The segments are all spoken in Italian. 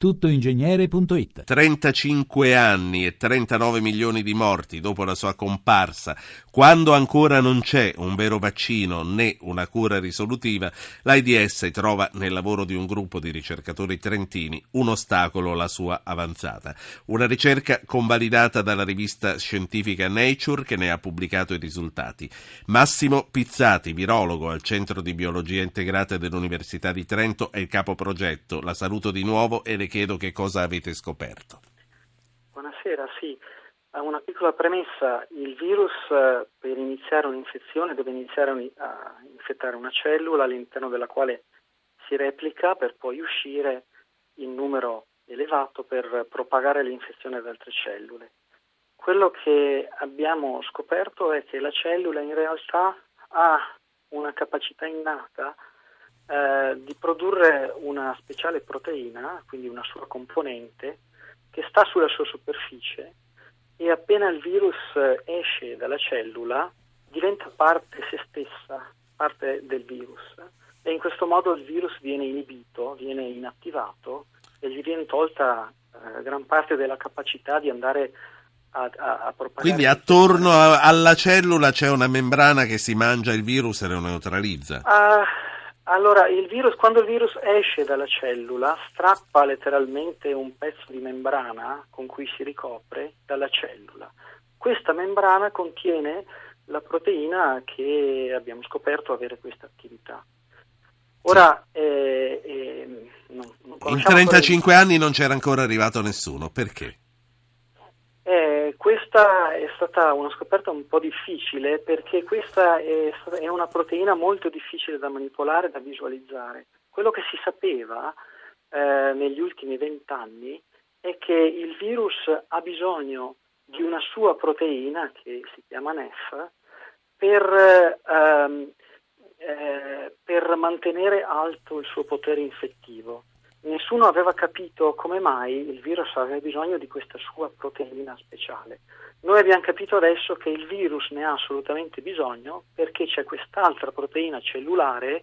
tuttoingegnere.it 35 anni e 39 milioni di morti dopo la sua comparsa, quando ancora non c'è un vero vaccino né una cura risolutiva, l'AIDS trova nel lavoro di un gruppo di ricercatori trentini un ostacolo alla sua avanzata. Una ricerca convalidata dalla rivista scientifica Nature che ne ha pubblicato i risultati. Massimo Pizzati, virologo al Centro di Biologia Integrata dell'Università di Trento, è il capo progetto. La saluto di nuovo e le chiedo che cosa avete scoperto. Buonasera, sì. Una piccola premessa, il virus eh, per iniziare un'infezione deve iniziare a infettare una cellula all'interno della quale si replica per poi uscire in numero elevato per propagare l'infezione ad altre cellule. Quello che abbiamo scoperto è che la cellula in realtà ha una capacità innata eh, di produrre una speciale proteina, quindi una sua componente, che sta sulla sua superficie e appena il virus esce dalla cellula diventa parte se stessa, parte del virus e in questo modo il virus viene inibito, viene inattivato e gli viene tolta eh, gran parte della capacità di andare a, a, a propagare. Quindi attorno a, alla cellula c'è una membrana che si mangia il virus e lo neutralizza? Uh, allora, il virus, quando il virus esce dalla cellula, strappa letteralmente un pezzo di membrana con cui si ricopre dalla cellula. Questa membrana contiene la proteina che abbiamo scoperto avere questa attività. Ora, eh, eh, non, non in 35 anni non c'era ancora arrivato nessuno, perché? Questa è stata una scoperta un po' difficile perché questa è, è una proteina molto difficile da manipolare da visualizzare. Quello che si sapeva eh, negli ultimi vent'anni è che il virus ha bisogno di una sua proteina che si chiama NEF per, ehm, eh, per mantenere alto il suo potere infettivo nessuno aveva capito come mai il virus aveva bisogno di questa sua proteina speciale. Noi abbiamo capito adesso che il virus ne ha assolutamente bisogno perché c'è quest'altra proteina cellulare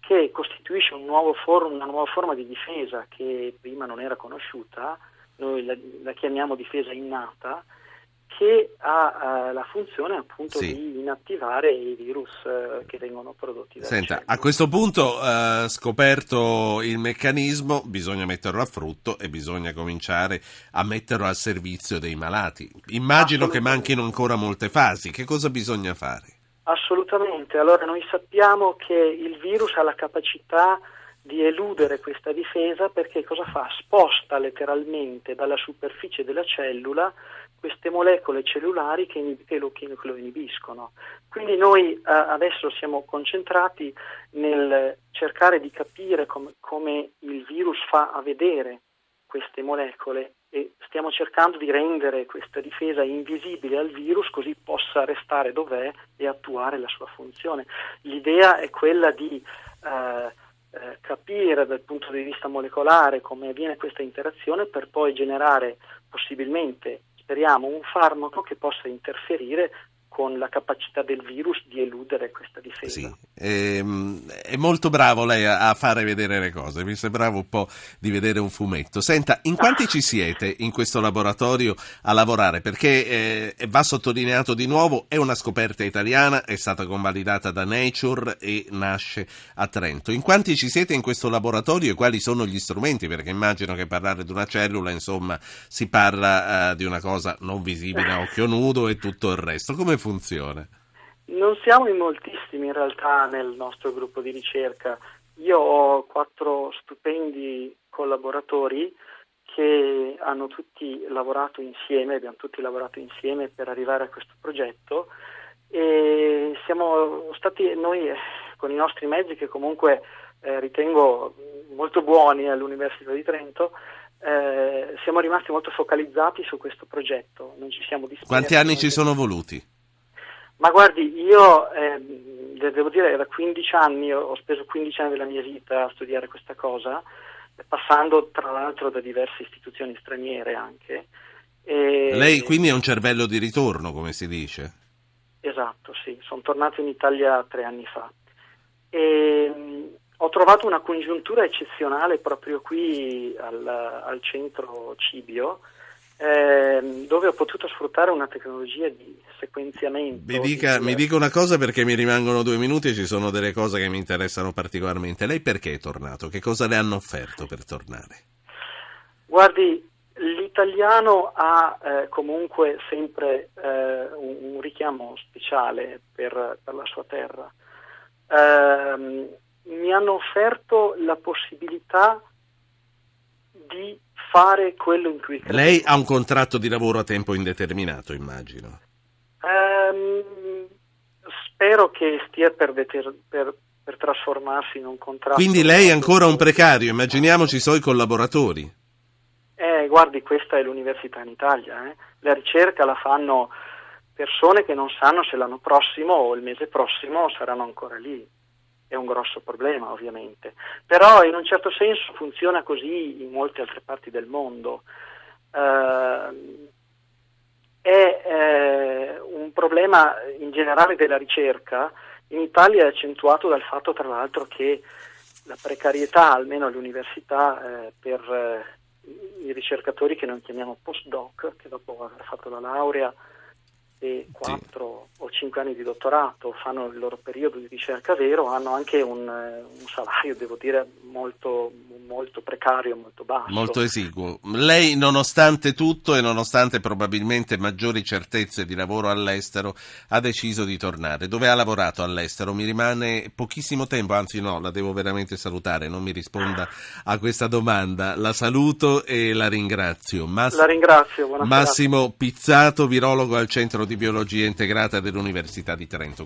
che costituisce un for- una nuova forma di difesa che prima non era conosciuta, noi la, la chiamiamo difesa innata, che ha uh, la funzione appunto sì. di inattivare i virus uh, che vengono prodotti da Senta, a questo punto uh, scoperto il meccanismo, bisogna metterlo a frutto e bisogna cominciare a metterlo al servizio dei malati. Immagino che manchino ancora molte fasi, che cosa bisogna fare? Assolutamente, allora noi sappiamo che il virus ha la capacità di eludere questa difesa perché cosa fa? Sposta letteralmente dalla superficie della cellula queste molecole cellulari che, che, lo, che lo, inibiscono. Quindi noi eh, adesso siamo concentrati nel cercare di capire com- come il virus fa a vedere queste molecole e stiamo cercando di rendere questa difesa invisibile al virus così possa restare dov'è e attuare la sua funzione. L'idea è quella di eh, eh, capire dal punto di vista molecolare come avviene questa interazione per poi generare possibilmente, speriamo, un farmaco che possa interferire con la capacità del virus di eludere questa difesa. Sì, ehm, è molto bravo lei a, fare vedere le cose, mi sembrava un po' di vedere un fumetto. Senta, in quanti ci siete in questo laboratorio a lavorare? Perché eh, va sottolineato di nuovo, è una scoperta italiana, è stata convalidata da Nature e nasce a Trento. In quanti ci siete in questo laboratorio e quali sono gli strumenti? Perché immagino che parlare di una cellula, insomma, si parla uh, di una cosa non visibile a occhio nudo e tutto il resto. Come funziona? Non siamo in moltissimi in realtà nel nostro gruppo di ricerca. Io ho quattro stupendi collaboratori che hanno tutti lavorato insieme, abbiamo tutti lavorato insieme per arrivare a questo progetto e siamo stati noi con i nostri mezzi che comunque eh, ritengo molto buoni all'Università di Trento, eh, siamo rimasti molto focalizzati su questo progetto. Non ci siamo Quanti anni ci sono voluti? Ma guardi, io eh, devo dire da 15 anni, ho speso 15 anni della mia vita a studiare questa cosa passando tra l'altro da diverse istituzioni straniere anche. E... Lei quindi è un cervello di ritorno, come si dice? Esatto, sì, sono tornato in Italia tre anni fa. E, ho trovato una congiuntura eccezionale proprio qui al, al centro Cibio, eh, dove ho potuto sfruttare una tecnologia di sequenziamento. Mi dica, di... mi dica, una cosa perché mi rimangono due minuti e ci sono delle cose che mi interessano particolarmente. Lei perché è tornato? Che cosa le hanno offerto per tornare? Guardi, l'italiano ha eh, comunque sempre eh, un, un, richiamo speciale per, per la sua terra. Eh, mi hanno offerto la possibilità di fare quello in cui credo. Lei ha un contratto di lavoro a tempo indeterminato, immagino. Um, spero che stia per, deter- per, per, trasformarsi in un contratto. Quindi lei è ancora un precario, immaginiamoci i suoi collaboratori. Eh, guardi, questa è l'università in Italia. Eh. La ricerca la fanno persone che non sanno se l'anno prossimo o il mese prossimo saranno ancora lì è un grosso problema ovviamente, però in un certo senso funziona così in molte altre parti del mondo. Uh, è eh, un problema in generale della ricerca, in Italia è accentuato dal fatto tra l'altro che la precarietà, almeno all'università, eh, per eh, i ricercatori che noi chiamiamo postdoc, che dopo aver fatto la laurea e 4 sì. o 5 anni di dottorato fanno il loro periodo di ricerca vero, hanno anche un, eh, un salario, devo dire, molto, molto precario, molto basso. Molto esiguo. Lei, nonostante tutto e nonostante probabilmente maggiori certezze di lavoro all'estero, ha deciso di tornare. Dove ha lavorato all'estero? Mi rimane pochissimo tempo, anzi no, la devo veramente salutare, non mi risponda a questa domanda. La saluto e la ringrazio. Mass- la ringrazio, Massimo Pizzato, virologo al centro di biologia integrata dell'Università di Trento.